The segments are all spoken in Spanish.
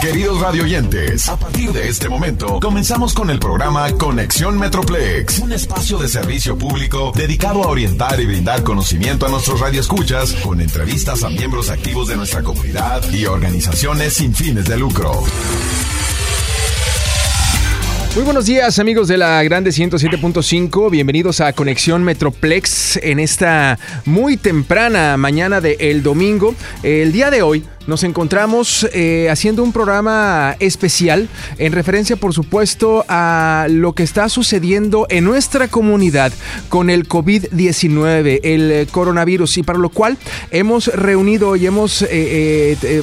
Queridos radioyentes, a partir de este momento comenzamos con el programa Conexión Metroplex, un espacio de servicio público dedicado a orientar y brindar conocimiento a nuestros radioescuchas con entrevistas a miembros activos de nuestra comunidad y organizaciones sin fines de lucro. Muy buenos días amigos de la Grande 107.5, bienvenidos a Conexión Metroplex en esta muy temprana mañana de el domingo. El día de hoy nos encontramos eh, haciendo un programa especial en referencia, por supuesto, a lo que está sucediendo en nuestra comunidad con el COVID-19, el coronavirus, y para lo cual hemos reunido y hemos eh, eh,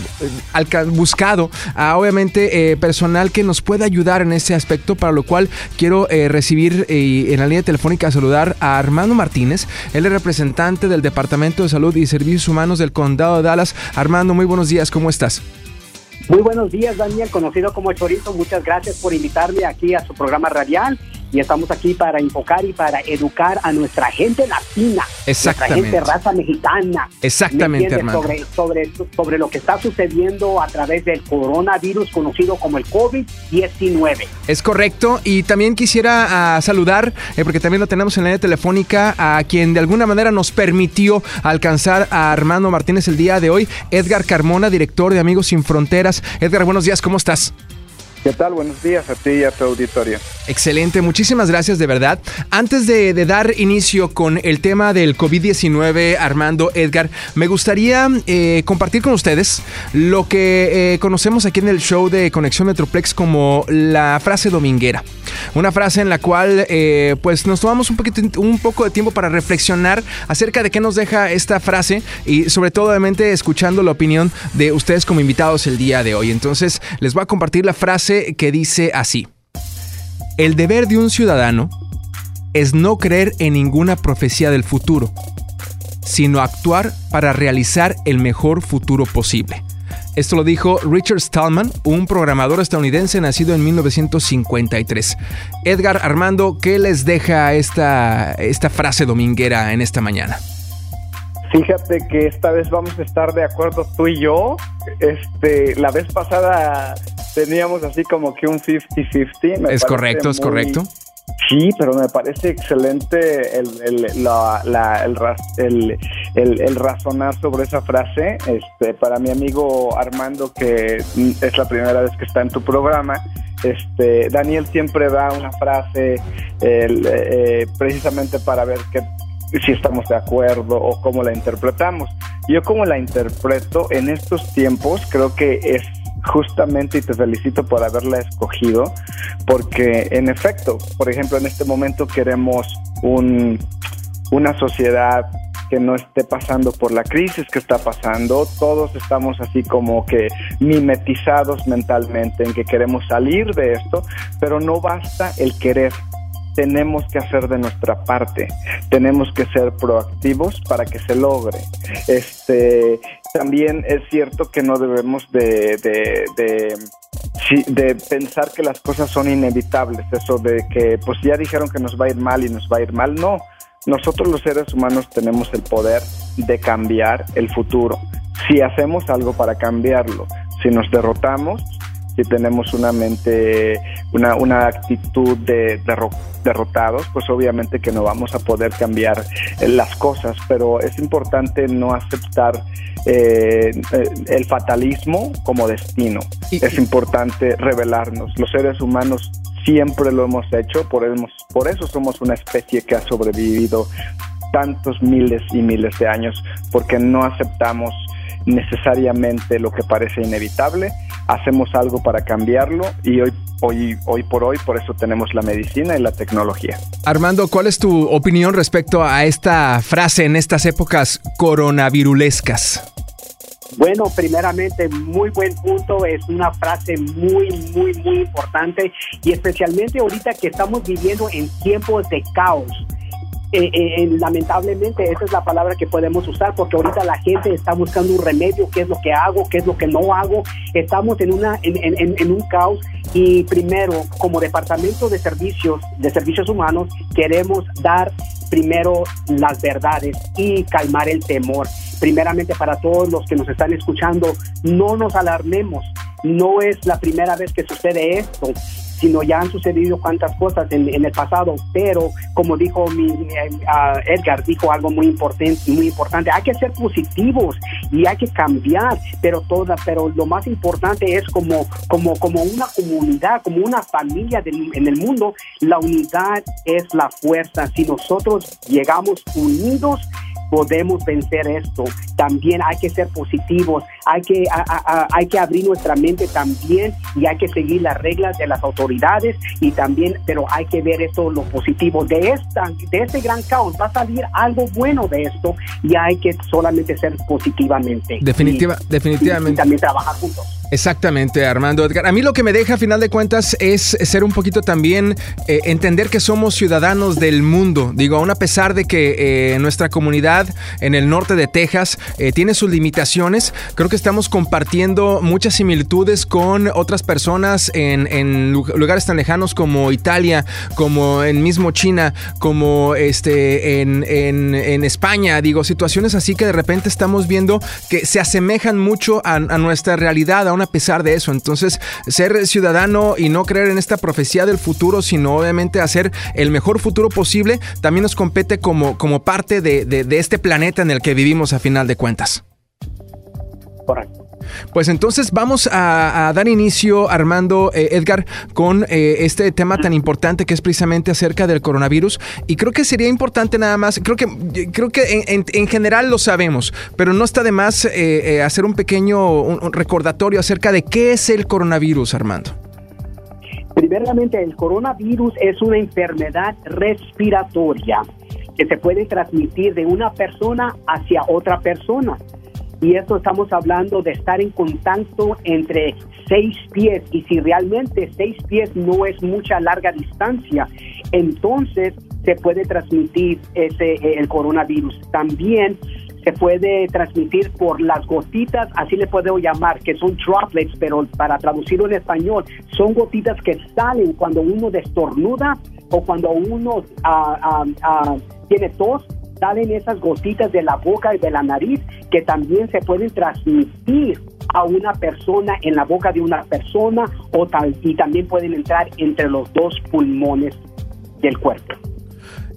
buscado a, obviamente, personal que nos pueda ayudar en ese aspecto, para lo cual quiero recibir en la línea telefónica saludar a Armando Martínez, él es representante del Departamento de Salud y Servicios Humanos del Condado de Dallas. Armando, muy buenos días, ¿cómo estás? Muy buenos días, Daniel, conocido como Chorizo. Muchas gracias por invitarme aquí a su programa radial y estamos aquí para enfocar y para educar a nuestra gente latina, nuestra gente raza mexicana. Exactamente, hermano. Sobre, sobre, sobre lo que está sucediendo a través del coronavirus conocido como el COVID-19. Es correcto. Y también quisiera ah, saludar, eh, porque también lo tenemos en la línea telefónica, a quien de alguna manera nos permitió alcanzar a Armando Martínez el día de hoy, Edgar Carmona, director de Amigos Sin Fronteras. Edgar, buenos días, ¿cómo estás? ¿Qué tal? Buenos días a ti y a tu auditorio. Excelente, muchísimas gracias de verdad. Antes de, dar inicio con el tema del COVID-19, Armando, Edgar, me gustaría eh, compartir con ustedes lo que eh, conocemos aquí en el show de Conexión Metroplex como la frase dominguera. Una frase en la cual eh, pues nos tomamos un, poquito, un poco de tiempo para reflexionar acerca de qué nos deja esta frase y sobre todo obviamente escuchando la opinión de ustedes como invitados el día de hoy. Entonces les voy a compartir la frase que dice así. El deber de un ciudadano es no creer en ninguna profecía del futuro, sino actuar para realizar el mejor futuro posible. Esto lo dijo Richard Stallman, un programador estadounidense nacido en 1953. Edgar Armando, ¿qué les deja esta, esta frase dominguera en esta mañana? Fíjate que esta vez vamos a estar de acuerdo tú y yo. Este, la vez pasada teníamos así como que un 50-50. Es correcto, es correcto. Sí, pero me parece excelente el, el, la, el, el, razonar sobre esa frase. Este, para mi amigo Armando, que es la primera vez que está en tu programa, este, Daniel siempre da una frase eh, precisamente para ver que, si estamos de acuerdo o cómo la interpretamos. Yo como la interpreto en estos tiempos creo que es justamente y te felicito por haberla escogido, porque en efecto, por ejemplo, en este momento queremos un, una sociedad que no esté pasando por la crisis que está pasando. Todos estamos así como que mimetizados mentalmente en que queremos salir de esto, pero no basta el querer. Tenemos que hacer de nuestra parte, tenemos que ser proactivos para que se logre. Este, también es cierto que no debemos de, de, pensar que las cosas son inevitables, eso de que pues ya dijeron que nos va a ir mal y nos va a ir mal, no. Nosotros los seres humanos tenemos el poder de cambiar el futuro, si hacemos algo para cambiarlo. Si nos derrotamos, si tenemos una mente, una, una actitud de, derrotados, pues obviamente que no vamos a poder cambiar eh, las cosas, pero es importante no aceptar eh, eh, el fatalismo como destino. es importante revelarnos. Los seres humanos siempre lo hemos hecho, por, por eso somos una especie que ha sobrevivido tantos miles y miles de años, porque no aceptamos necesariamente lo que parece inevitable, hacemos algo para cambiarlo y hoy, hoy, hoy por hoy por eso tenemos la medicina y la tecnología. Armando, ¿cuál es tu opinión respecto a esta frase en estas épocas coronavirulescas? Bueno, primeramente, muy buen punto, es una frase muy, muy, muy importante y especialmente ahorita que estamos viviendo en tiempos de caos. Eh, eh, lamentablemente esa es la palabra que podemos usar porque ahorita la gente está buscando un remedio, qué es lo que hago, qué es lo que no hago. Estamos en, una, en, un caos y primero, como departamento de servicios, de servicios humanos, queremos dar primero las verdades y calmar el temor. Primeramente para todos los que nos están escuchando, no nos alarmemos no es la primera vez que sucede esto sino ya han sucedido cuantas cosas en, el pasado, pero como dijo mi, Edgar, dijo algo muy importante, muy importante, hay que ser positivos y hay que cambiar, pero toda, pero lo más importante es como, como, como una comunidad, como una familia en el mundo, la unidad es la fuerza. Si nosotros llegamos unidos, podemos vencer esto. También hay que ser positivos, hay que, hay que abrir nuestra mente también y hay que seguir las reglas de las autoridades y también, pero hay que ver esto lo positivo. De, esta, de este gran caos va a salir algo bueno de esto y hay que solamente ser positivamente. Definitiva, definitivamente. Y también trabajar juntos. Exactamente, Armando Edgar. A mí lo que me deja a final de cuentas es ser un poquito también eh, entender que somos ciudadanos del mundo. Digo, aún a pesar de que eh, nuestra comunidad en el norte de Texas eh, tiene sus limitaciones, creo que estamos compartiendo muchas similitudes con otras personas en, lugares tan lejanos como Italia, como en mismo China, como este en, España. Digo, situaciones así que de repente estamos viendo que se asemejan mucho a, a nuestra realidad, a pesar de eso. Entonces, ser ciudadano y no creer en esta profecía del futuro, sino obviamente hacer el mejor futuro posible, también nos compete como, como parte de, de este planeta en el que vivimos a final de cuentas. Correcto. Pues entonces vamos a, dar inicio, Armando, eh, Edgar, con eh, este tema tan importante que es precisamente acerca del coronavirus. Y creo que sería importante nada más, creo que, creo que en, general lo sabemos, pero no está de más eh, hacer un pequeño recordatorio acerca de qué es el coronavirus, Armando. Primeramente, el coronavirus es una enfermedad respiratoria que se puede transmitir de una persona hacia otra persona y esto estamos hablando de estar en contacto entre seis pies y si realmente seis pies no es mucha larga distancia, entonces se puede transmitir ese el coronavirus. También se puede transmitir por las gotitas, así le puedo llamar, que son droplets, pero para traducirlo en español, son gotitas que salen cuando uno destornuda o cuando uno ah, tiene tos salen esas gotitas de la boca y de la nariz que también se pueden transmitir a una persona en la boca de una persona o tal, y también pueden entrar entre los dos pulmones del cuerpo.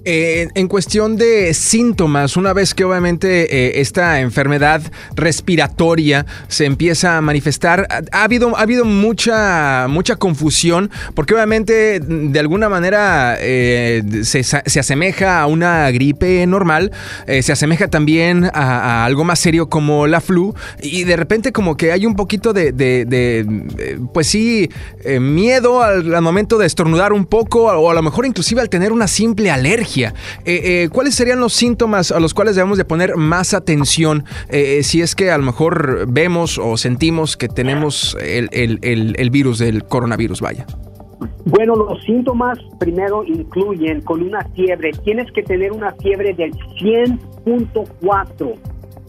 Eh, en cuestión de síntomas, una vez que obviamente eh, esta enfermedad respiratoria se empieza a manifestar, ha habido, ha habido mucha, mucha confusión, porque obviamente de alguna manera eh, se, asemeja a una gripe normal, se asemeja también a, algo más serio como la flu, y de repente como que hay un poquito de, pues sí, miedo al, al momento de estornudar un poco, o a lo mejor inclusive al tener una simple alergia eh, eh, ¿Cuáles serían los síntomas a los cuales debemos de poner más atención eh, si es que a lo mejor vemos o sentimos que tenemos el, virus del coronavirus, vaya? Bueno, los síntomas primero incluyen con una fiebre, tienes que tener una fiebre del 100.4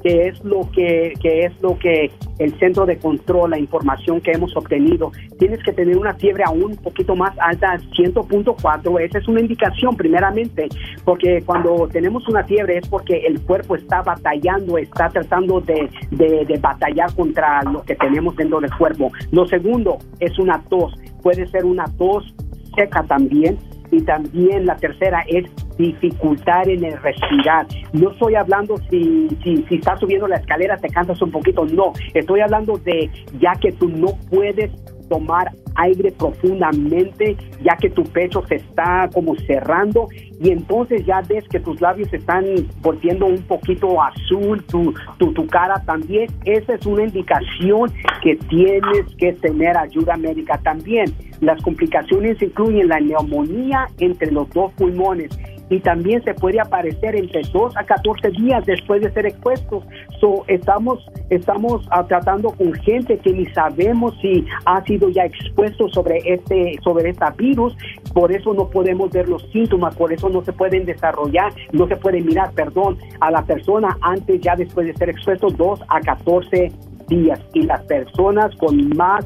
que es lo que, es lo que el centro de control, la información que hemos obtenido, tienes que tener una fiebre aún un poquito más alta, 100.4, esa es una indicación primeramente, porque cuando tenemos una fiebre es porque el cuerpo está batallando, está tratando de, de batallar contra lo que tenemos dentro del cuerpo. Lo segundo es una tos, puede ser una tos seca también, y también la tercera es dificultad en el respirar. No estoy hablando si, si, si estás subiendo la escalera, te cansas un poquito, no. Estoy hablando de ya que tú no puedes tomar aire profundamente, ya que tu pecho se está como cerrando y entonces ya ves que tus labios están volviendo un poquito azul, tu, tu, tu cara también. Esa es una indicación que tienes que tener ayuda médica también. Las complicaciones incluyen la neumonía entre los dos pulmones y también se puede aparecer entre 2 a 14 días después de ser expuestos. So, estamos estamos ah, tratando con gente que ni sabemos si ha sido ya expuesto sobre este sobre este virus, por eso no podemos ver los síntomas, por eso no se pueden desarrollar, no se puede mirar, perdón, a la persona antes ya después de ser expuesto 2 a 14 días y las personas con más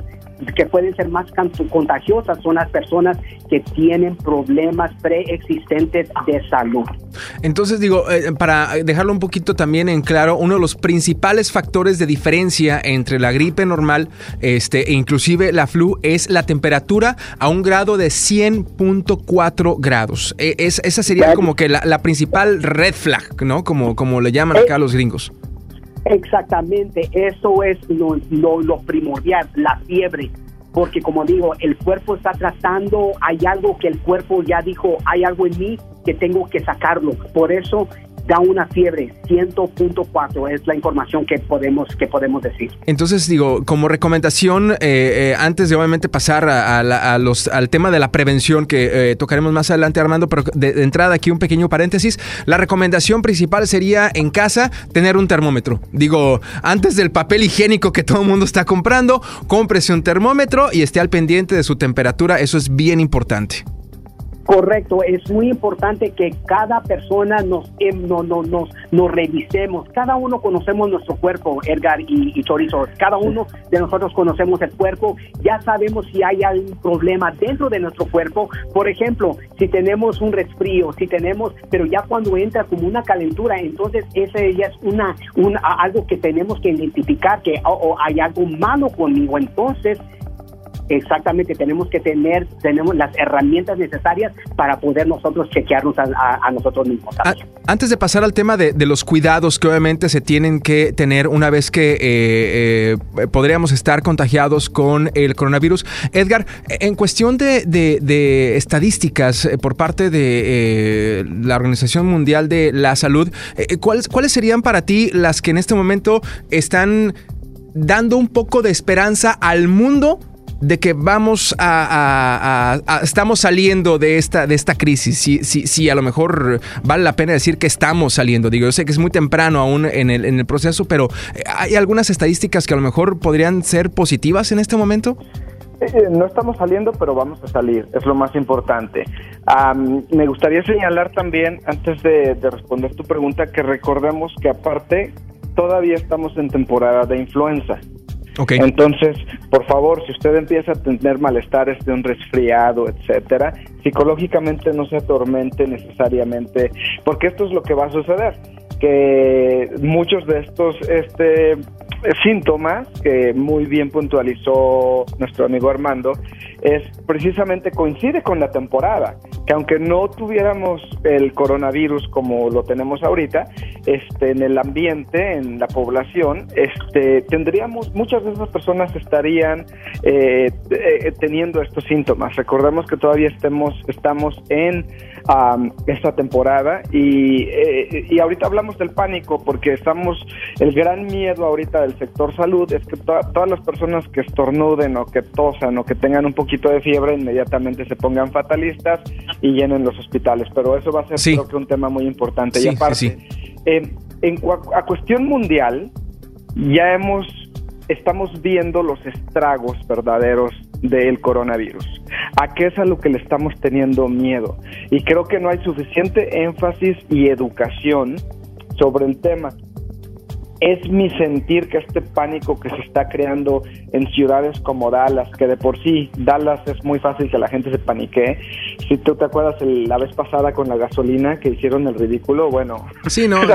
que pueden ser más contagiosas son las personas que tienen problemas preexistentes de salud. Entonces digo, eh, para dejarlo un poquito también en claro, uno de los principales factores de diferencia entre la gripe normal este, e inclusive la flu es la temperatura a un grado de 100.4 grados. E, es, esa sería como que la, principal red flag, ¿no? Como, como le llaman acá los gringos. Exactamente, eso es lo, lo, primordial, la fiebre porque como digo, el cuerpo está tratando, hay algo que el cuerpo ya dijo, hay algo en mí que tengo que sacarlo. Por eso da una fiebre, 100.4 es la información que podemos, que podemos decir. Entonces, digo, como recomendación, eh, eh, antes de obviamente pasar a, los, al tema de la prevención que eh, tocaremos más adelante, Armando, pero de, entrada aquí un pequeño paréntesis, la recomendación principal sería en casa tener un termómetro. Digo, antes del papel higiénico que todo el mundo está comprando, cómprese un termómetro y esté al pendiente de su temperatura, eso es bien importante. Correcto, es muy importante que cada persona nos, no, no, nos, nos revisemos. Cada uno conocemos nuestro cuerpo, Edgar y, y Chorizo. Cada uno de nosotros conocemos el cuerpo. Ya sabemos si hay algún problema dentro de nuestro cuerpo. Por ejemplo, si tenemos un resfrío, si tenemos, pero ya cuando entra como una calentura, entonces ese ya es una, una algo que tenemos que identificar que hay algo malo conmigo. Entonces exactamente tenemos que tener tenemos las herramientas necesarias para poder nosotros chequearnos a, nosotros mismos. Antes de pasar al tema de, los cuidados que obviamente se tienen que tener una vez que eh, eh, podríamos estar contagiados con el coronavirus, Edgar, en cuestión de, estadísticas eh, por parte de la Organización Mundial de la Salud, ¿cuáles, ¿cuáles serían para ti las que en este momento están dando un poco de esperanza al mundo de que vamos a, estamos saliendo de esta, de esta crisis. Sí, sí, sí, a lo mejor vale la pena decir que estamos saliendo. Digo, yo sé que es muy temprano aún en el, en el proceso, pero eh, ¿hay algunas estadísticas que a lo mejor podrían ser positivas en este momento? Eh, no estamos saliendo, pero vamos a salir, es lo más importante. me gustaría señalar también, antes de, de responder tu pregunta, que recordemos que aparte todavía estamos en temporada de influenza. Entonces, por favor, si usted empieza a tener malestares de un resfriado, etcétera, psicológicamente no se atormente necesariamente, porque esto es lo que va a suceder, que muchos de estos este síntomas que muy bien puntualizó nuestro amigo Armando es precisamente coincide con la temporada, que aunque no tuviéramos el coronavirus como lo tenemos ahorita, este en el ambiente, en la población, este tendríamos muchas de esas personas estarían eh, eh, teniendo estos síntomas. Recordemos que todavía estemos estamos en esta temporada y, eh, y ahorita hablamos del pánico porque estamos el gran miedo ahorita del sector salud es que todas las personas que estornuden o que tosan o que tengan un poquito de fiebre inmediatamente se pongan fatalistas y llenen los hospitales. Pero eso va a ser creo que un tema muy importante. y aparte, eh, en, a cuestión mundial, ya hemos estamos viendo los estragos verdaderos del coronavirus. ¿A qué es a lo que le estamos teniendo miedo? Y creo que no hay suficiente énfasis y educación sobre el tema es mi sentir que este pánico que se está creando en ciudades como Dallas, que de por sí Dallas es muy fácil que la gente se panique. Si tú te acuerdas la vez pasada con la gasolina que hicieron el ridículo, bueno. Sí, no, no,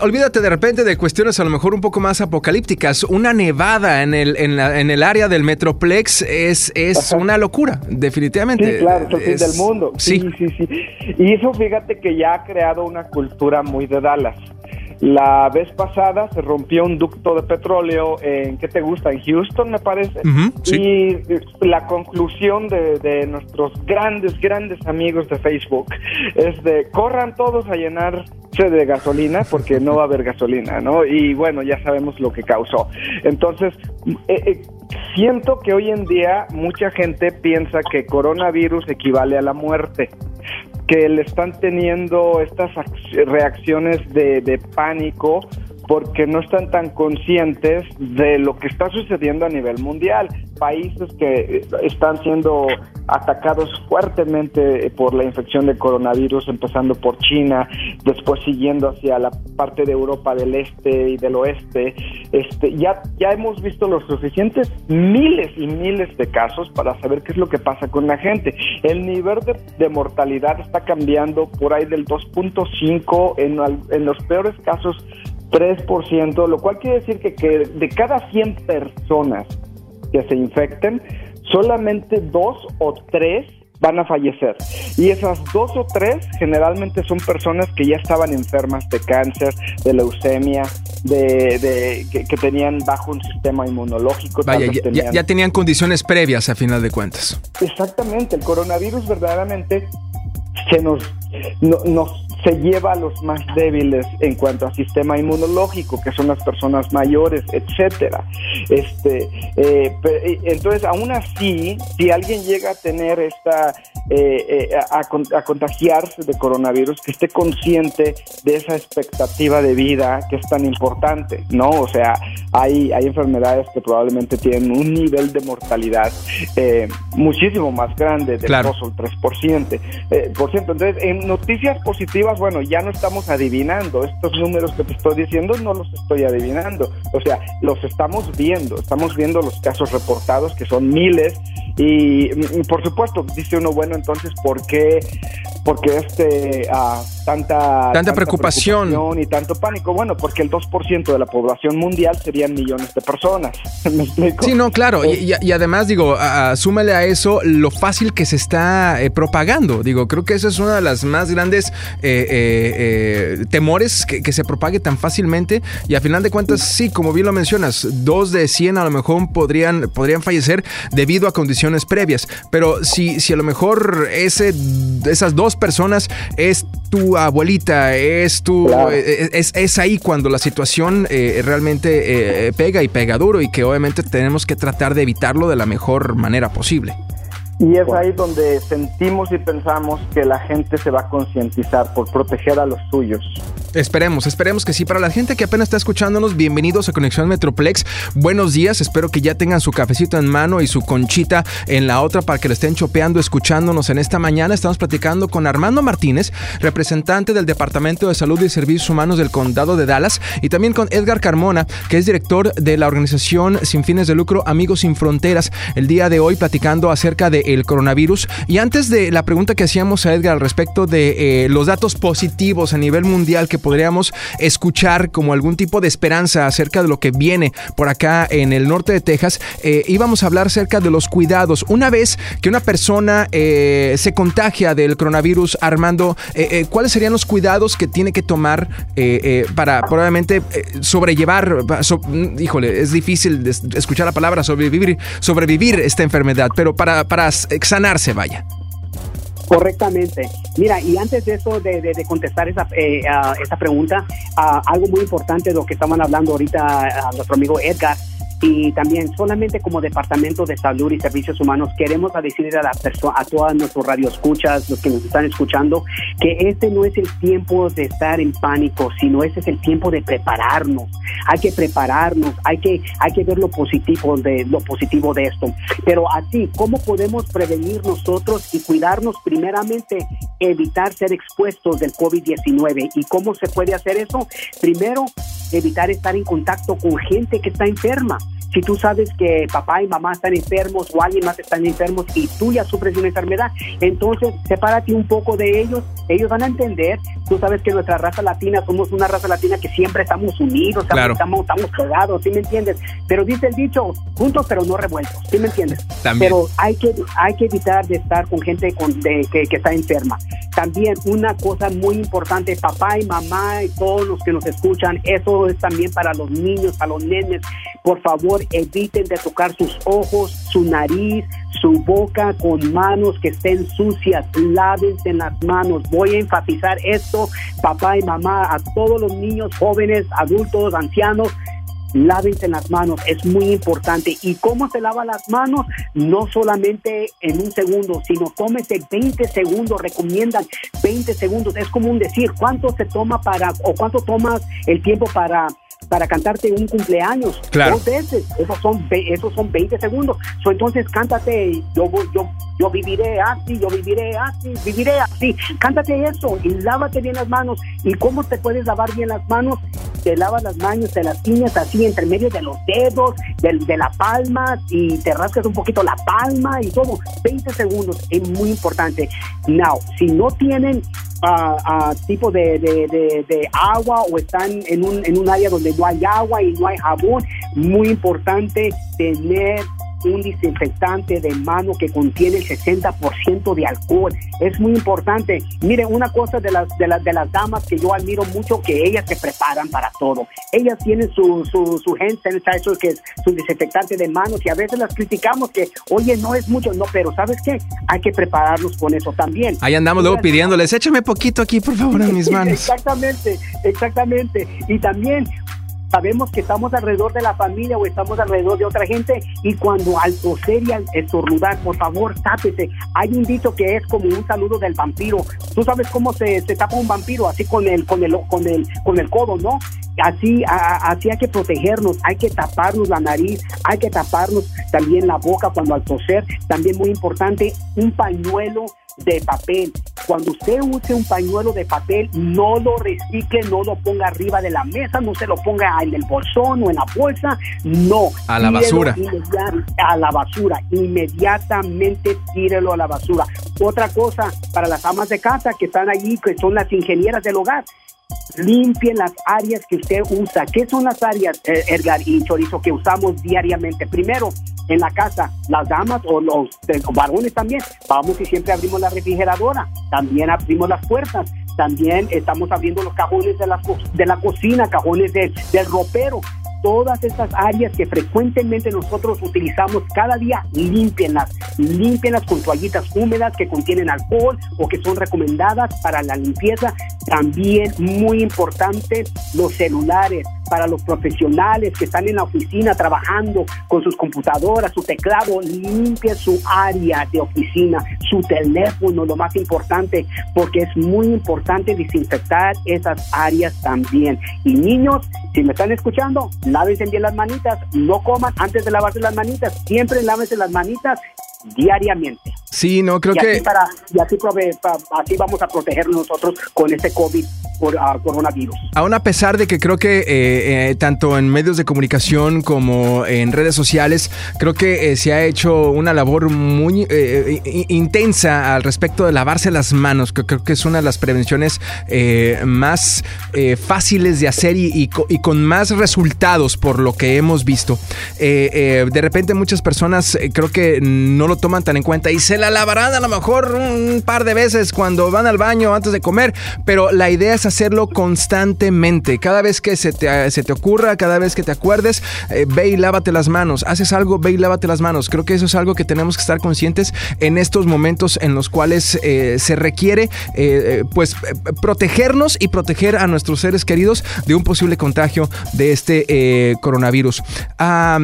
olvídate de repente de cuestiones a lo mejor un poco más apocalípticas. Una nevada en el, en, en el área del Metroplex es, es una locura, definitivamente. Sí, claro, es el del mundo. Sí. sí, sí, sí. Y eso fíjate que ya ha creado una cultura muy de Dallas. La vez pasada se rompió un ducto de petróleo en, ¿qué te gusta? En Houston, me parece. Y la conclusión de, nuestros grandes, grandes amigos de Facebook es de corran todos a llenarse de gasolina porque no va a haber gasolina, ¿no? Y bueno, ya sabemos lo que causó. Entonces, eh, eh, siento que hoy en día mucha gente piensa que coronavirus equivale a la muerte que le están teniendo estas reacciones de, pánico porque no están tan conscientes de lo que está sucediendo a nivel mundial. Países que están siendo atacados fuertemente por la infección de coronavirus, empezando por China, después siguiendo hacia la parte de Europa del Este y del Oeste. Este, ya, ya hemos visto los suficientes miles y miles de casos para saber qué es lo que pasa con la gente. El nivel de, de mortalidad está cambiando por ahí del 2.5, en, en los peores casos 3%, lo cual quiere decir que, que de cada 100 personas que se infecten, solamente dos o tres van a fallecer. Y esas dos o tres generalmente son personas que ya estaban enfermas de cáncer, de leucemia, de, que, tenían bajo un sistema inmunológico. Vaya, ya, tenían... condiciones previas a final de cuentas. Exactamente, el coronavirus verdaderamente se nos, nos se lleva a los más débiles en cuanto a sistema inmunológico, que son las personas mayores, etcétera. Este, eh, eh, entonces, aún así, si alguien llega a tener esta, eh, a, contagiarse de coronavirus, que esté consciente de esa expectativa de vida que es tan importante, ¿no? O sea, hay, hay enfermedades que probablemente tienen un nivel de mortalidad muchísimo más grande, del 2 o el 3%. por ciento. Entonces, en noticias positivas, bueno, ya no estamos adivinando. Estos números que te estoy diciendo no los estoy adivinando. O sea, los estamos viendo. Estamos viendo los casos reportados, que son miles. Y, mm, por supuesto, dice uno, bueno, entonces, ¿por qué, porque este, uh, tanta, tanta, preocupación. y tanto pánico? Bueno, porque el 2% de la población mundial serían millones de personas. ¿Me explico? Sí, no, claro. Y, y, además, digo, súmale a eso lo fácil que se está eh, propagando. Digo, creo que esa es una de las más grandes eh, eh, temores que, que, se propague tan fácilmente. Y a final de cuentas, sí, como bien lo mencionas, dos de 100 a lo mejor podrían, podrían fallecer debido a condiciones previas. Pero si, si a lo mejor ese, esas dos personas es tu abuelita, es tu. Es, es, ahí cuando la situación eh, realmente eh, pega y pega duro y que obviamente tenemos que tratar de evitarlo de la mejor manera posible. Y es ahí donde sentimos y pensamos que la gente se va a concientizar por proteger a los suyos. Esperemos, esperemos que sí. Para la gente que apenas está escuchándonos, bienvenidos a Conexión Metroplex. Buenos días, espero que ya tengan su cafecito en mano y su conchita en la otra para que lo estén chopeando, escuchándonos en esta mañana. Estamos platicando con Armando Martínez, representante del Departamento de Salud y Servicios Humanos del Condado de Dallas, y también con Edgar Carmona, que es director de la organización sin fines de lucro Amigos Sin Fronteras. El día de hoy platicando acerca del coronavirus. Y antes de la pregunta que hacíamos a Edgar al respecto de eh, los datos positivos a nivel mundial que podríamos escuchar como algún tipo de esperanza acerca de lo que viene por acá en el norte de Texas, eh, íbamos a hablar acerca de los cuidados. Una vez que una persona eh, se contagia del coronavirus, Armando, ¿cuáles serían los cuidados que tiene que tomar para probablemente sobrellevar, híjole, es difícil escuchar la palabra sobrevivir, sobrevivir esta enfermedad, pero para sanarse, vaya? Correctamente. Mira, y antes de eso, de, contestar esa, eh, esa pregunta, algo muy importante de lo que estaban hablando ahorita nuestro amigo Edgar, y también solamente como Departamento de Salud y Servicios Humanos queremos decirle a, la a todas nuestros radioescuchas, los que nos están escuchando, que este no es el tiempo de estar en pánico, sino este es el tiempo de prepararnos. Hay que prepararnos, hay que, hay que ver lo positivo de lo positivo de esto. Pero así, ¿cómo podemos prevenir nosotros y cuidarnos primeramente, evitar ser expuestos del COVID-19? ¿Y cómo se puede hacer eso? Primero, evitar estar en contacto con gente que está enferma. Si tú sabes que papá y mamá están enfermos o alguien más están enfermos y tú ya sufres de una enfermedad, entonces sepárate un poco de ellos. Ellos van a entender. Tú sabes que nuestra raza latina somos una raza latina que siempre estamos unidos, estamos, estamos pegados, ¿sí me entiendes? Pero dice el dicho, juntos pero no revueltos, ¿sí me entiendes? Pero hay que, hay que evitar de estar con gente con, de, que, que está enferma. También una cosa muy importante, papá y mamá y todos los que nos escuchan, eso es también para los niños, para los nenes. Por favor, eviten de tocar sus ojos, su nariz, su boca con manos que estén sucias. Lávense en las manos. Voy a enfatizar esto, papá y mamá, a todos los niños, jóvenes, adultos, ancianos lávense las manos, es muy importante. ¿Y cómo se lava las manos? No solamente en un segundo, sino tómese 20 segundos, recomiendan 20 segundos. Es como un decir, ¿cuánto se toma para, o cuánto tomas el tiempo para para cantarte un cumpleaños Claro. dos veces. Esos son, esos son 20 segundos. So, entonces cántate, yo, voy- yo, yo viviré así, yo viviré así, viviré así. Cántate eso y lávate bien las manos. ¿Y cómo te puedes lavar bien las manos? Te lavas las manos, te las tiñas así entre medio de los dedos, del- de, la palma y te rascas un poquito la palma y todo. 20 segundos es muy importante. Now, si no tienen ah, ah, tipo de, de- de- de agua o están en un, en un área donde no hay agua y no hay jabón, muy importante tener un desinfectante de mano que contiene el 60% de alcohol. Es muy importante. Mire, una cosa de las, de, las, de las damas que yo admiro mucho, que ellas se preparan para todo. Ellas tienen su, su, su hand sanitizer, que es su desinfectante de manos, y a veces las criticamos que, oye, no es mucho, no, pero ¿sabes qué? Hay que prepararnos con eso también. Ahí andamos luego pidiéndoles, échame poquito aquí, por favor, en mis manos. Exactamente, exactamente. Y también sabemos que estamos alrededor de la familia o estamos alrededor de otra gente y cuando al toser y al estornudar, por favor, tápese. Hay un dicho que es como un saludo del vampiro. Tú sabes cómo se, tapa un vampiro, así con el, con el, con el, con el codo, ¿no? Así, así hay que protegernos, hay que taparnos la nariz, hay que taparnos también la boca cuando al toser. También muy importante, un pañuelo de papel. Cuando usted use un pañuelo de papel, no lo recicle, no lo ponga arriba de la mesa, no se lo ponga en el bolsón o en la bolsa, no. A la basura. A la basura, inmediatamente tírelo a la basura. Otra cosa para las amas de casa que están allí, que son las ingenieras del hogar, limpien las áreas que usted usa. ¿Qué son las áreas, eh, Edgar y Chorizo, que usamos diariamente? Primero, en la casa, las damas o los eh, varones también, vamos y siempre abrimos la refrigeradora, también abrimos las puertas, también estamos abriendo los cajones de la, de la cocina, cajones del- del ropero. Todas estas áreas que frecuentemente nosotros utilizamos cada día, límpienlas, límpienlas con toallitas húmedas que contienen alcohol o que son recomendadas para la limpieza. También muy importante los celulares para los profesionales que están en la oficina trabajando con sus computadoras, su teclado, limpie su área de oficina, su teléfono, lo más importante, porque es muy importante desinfectar esas áreas también. Y niños, si me están escuchando, lávense bien las manitas, no coman antes de lavarse las manitas, siempre lávense las manitas diariamente. Sí, no, creo y, que... así para, y así, prove- pa- así vamos a protegernos nosotros con este COVID por ah, coronavirus. Aún a pesar de que creo que eh, eh, tanto en medios de comunicación como en redes sociales, creo que eh, se ha hecho una labor muy intensa al respecto de lavarse las manos, que creo que es una de las prevenciones más fáciles de hacer y, y co- y con más resultados por lo que hemos visto. De repente muchas personas creo que no lo toman tan en cuenta y se la lavarán a lo mejor un par de veces cuando van al baño antes de comer, pero la idea es hacerlo constantemente. Cada vez que se te, se te ocurra, cada vez que te acuerdes, eh, ve y lávate las manos. Haces algo, ve y lávate las manos. Creo que eso es algo que tenemos que estar conscientes en estos momentos en los cuales eh, se requiere eh, pues protegernos y proteger a nuestros seres queridos de un posible contagio de este coronavirus. Ah,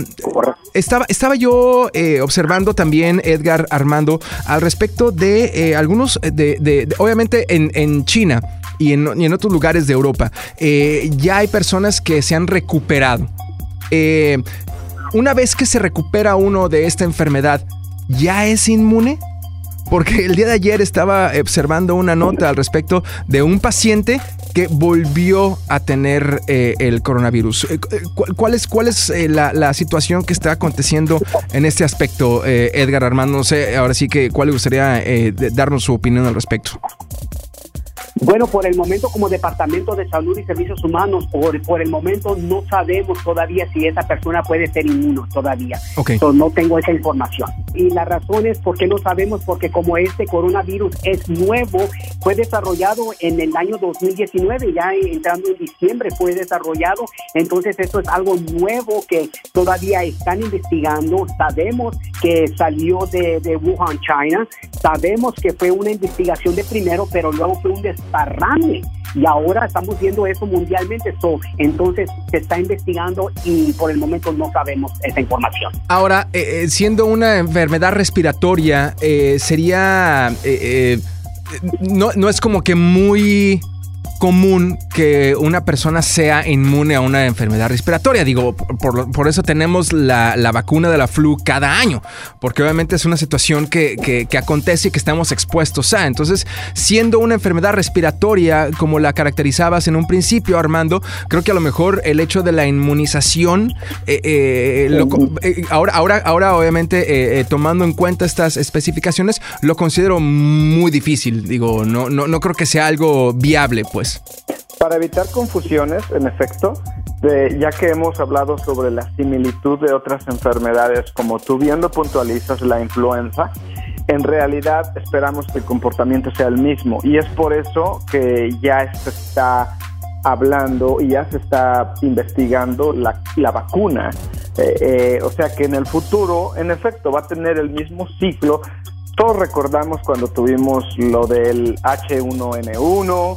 estaba, estaba yo eh, observando también, Edgar Armando, al respecto de eh, algunos, de, de- obviamente en, en China y en, y en otros lugares de Europa, eh, ya hay personas que se han recuperado. Eh, una vez que se recupera uno de esta enfermedad, ¿ya es inmune? Porque el día de ayer estaba observando una nota al respecto de un paciente que volvió a tener eh, el coronavirus. Eh, cu- ¿Cuál es, cuál es eh, la, la situación que está aconteciendo en este aspecto, eh, Edgar Armando? No sé, ahora sí que cuál le gustaría eh, darnos su opinión al respecto. Bueno, por el momento como Departamento de Salud y Servicios Humanos, por, por el momento no sabemos todavía si esa persona puede ser inmuno todavía. Ok. So, no tengo esa información. Y la razón es porque no sabemos, porque como este coronavirus es nuevo, fue desarrollado en el año 2019, ya entrando en diciembre fue desarrollado, entonces esto es algo nuevo que todavía están investigando. Sabemos que salió de, de Wuhan, China, sabemos que fue una investigación de primero, pero luego fue un desparrame. Y ahora estamos viendo eso mundialmente, entonces se está investigando y por el momento no sabemos esa información. Ahora, eh, eh, siendo una enfermedad respiratoria, eh, sería... no, no es como que muy común que una persona sea inmune a una enfermedad respiratoria. Digo, por, eso tenemos la, vacuna de la flu cada año, porque obviamente es una situación que, acontece y que estamos expuestos a. Entonces, siendo una enfermedad respiratoria como la caracterizabas en un principio, Armando, creo que a lo mejor el hecho de la inmunización, eh, eh, eh, ahora, ahora, ahora obviamente tomando en cuenta estas especificaciones, lo considero muy difícil. Digo, no, no, no creo que sea algo viable, pues. Para evitar confusiones, en efecto, de, ya que hemos hablado sobre la similitud de otras enfermedades, como tú viendo puntualizas la influenza, en realidad esperamos que el comportamiento sea el mismo y es por eso que ya se está hablando y ya se está investigando la, la vacuna. Eh, eh, o sea que en el futuro, en efecto, va a tener el mismo ciclo. Todos recordamos cuando tuvimos lo del H1N1,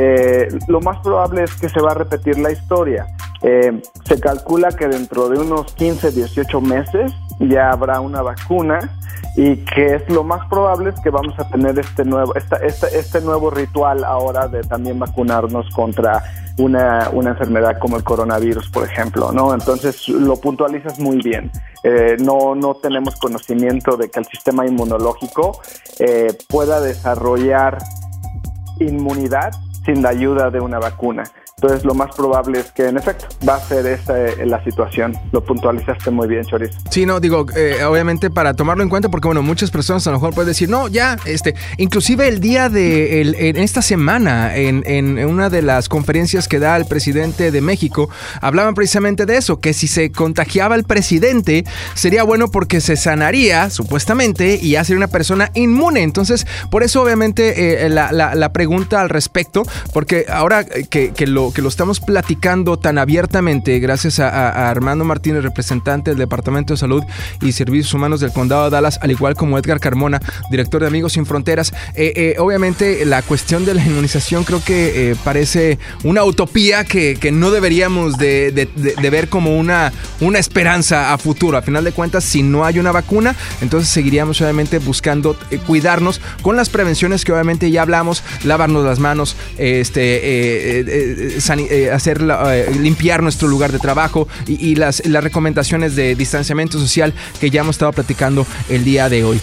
eh, lo más probable es que se va a repetir la historia. Eh, se calcula que dentro de unos 15, 18 meses ya habrá una vacuna y que es lo más probable es que vamos a tener este nuevo, este nuevo ritual ahora de también vacunarnos contra una, una, enfermedad como el coronavirus, por ejemplo, ¿no? Entonces lo puntualizas muy bien. Eh, no, no tenemos conocimiento de que el sistema inmunológico pueda desarrollar inmunidad sin la ayuda de una vacuna. Entonces lo más probable es que en efecto va a ser esa eh, la situación. Lo puntualizaste muy bien, Chorizo. Sí, no, digo, eh, obviamente para tomarlo en cuenta, porque bueno, muchas personas a lo mejor pueden decir, no, ya, este, inclusive el día de, en esta semana, en, una de las conferencias que da el presidente de México, hablaban precisamente de eso, que si se contagiaba el presidente, sería bueno porque se sanaría, supuestamente, y ya sería una persona inmune. Entonces, por eso obviamente eh, la, la, pregunta al respecto, porque ahora que, que lo que lo estamos platicando tan abiertamente, gracias a, Armando Martínez, representante del Departamento de Salud y Servicios Humanos del Condado de Dallas, al igual como Edgar Carmona, director de Amigos Sin Fronteras. Eh, eh, obviamente, la cuestión de la inmunización creo que eh, parece una utopía que, no deberíamos de, ver como una, una esperanza a futuro. A final de cuentas, si no hay una vacuna, entonces seguiríamos obviamente buscando cuidarnos con las prevenciones que obviamente ya hablamos, lavarnos las manos, este, eh, hacer eh, limpiar nuestro lugar de trabajo y, las, las recomendaciones de distanciamiento social que ya hemos estado platicando el día de hoy.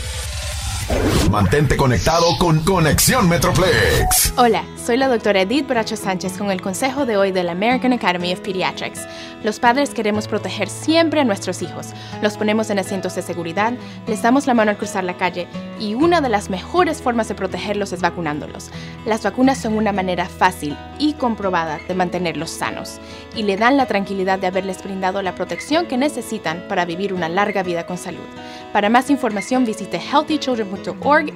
Mantente conectado con Conexión Metroplex. Hola, soy la doctora Edith Bracho Sánchez con el consejo de hoy de la American Academy of Pediatrics. Los padres queremos proteger siempre a nuestros hijos. Los ponemos en asientos de seguridad, les damos la mano al cruzar la calle y una de las mejores formas de protegerlos es vacunándolos. Las vacunas son una manera fácil y comprobada de mantenerlos sanos y le dan la tranquilidad de haberles brindado la protección que necesitan para vivir una larga vida con salud. Para más información visite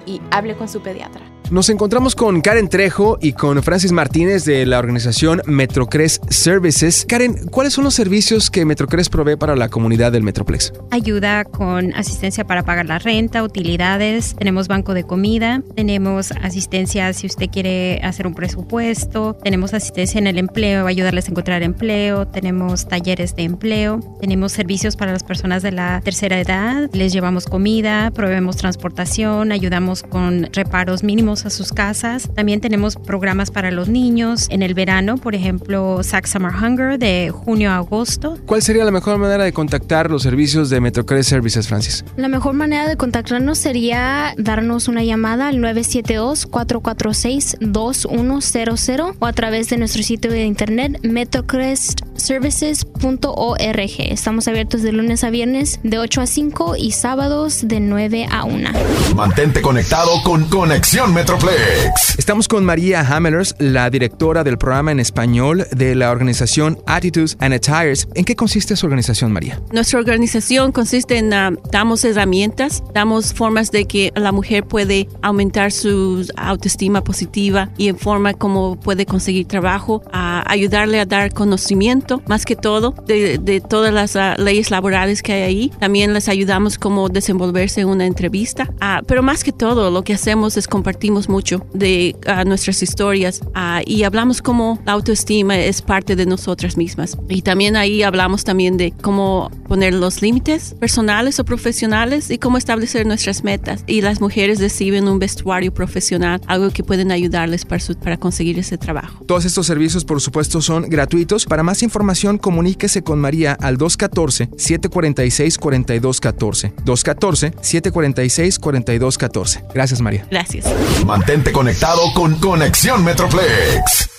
y hable con su pediatra. Nos encontramos con Karen Trejo y con Francis Martínez de la organización Metrocres Services. Karen, ¿cuáles son los servicios que Metrocres provee para la comunidad del Metroplex? Ayuda con asistencia para pagar la renta, utilidades, tenemos banco de comida, tenemos asistencia si usted quiere hacer un presupuesto, tenemos asistencia en el empleo, ayudarles a encontrar empleo, tenemos talleres de empleo, tenemos servicios para las personas de la tercera edad, les llevamos comida, proveemos transportación, ayudamos con reparos mínimos a sus casas. También tenemos programas para los niños en el verano, por ejemplo, Sac Summer Hunger de junio a agosto. ¿Cuál sería la mejor manera de contactar los servicios de Metrocredit Services, Francis? La mejor manera de contactarnos sería darnos una llamada al 972-446-2100 o a través de nuestro sitio de internet metrocrestservices.org. Estamos abiertos de lunes a viernes de 8 a 5 y sábados de 9 a 1. Mantente conectado con Conexión Metro Estamos con María Hamelers, la directora del programa en español de la organización Attitudes and Attires. ¿En qué consiste su organización, María? Nuestra organización consiste en uh, damos herramientas, damos formas de que la mujer puede aumentar su autoestima positiva y en forma como puede conseguir trabajo, a ayudarle a dar conocimiento, más que todo, de, todas las uh, leyes laborales que hay ahí. También les ayudamos como desenvolverse en una entrevista, uh, pero más que todo lo que hacemos es compartimos compartimos mucho de ah, nuestras historias ah, y hablamos cómo la autoestima es parte de nosotras mismas. Y también ahí hablamos también de cómo poner los límites personales o profesionales y cómo establecer nuestras metas. Y las mujeres reciben un vestuario profesional, algo que pueden ayudarles para, para conseguir ese trabajo. Todos estos servicios, por supuesto, son gratuitos. Para más información, comuníquese con María al 214-746-4214. 214-746-4214. Gracias, María. Gracias. Mantente conectado con Conexión Metroplex.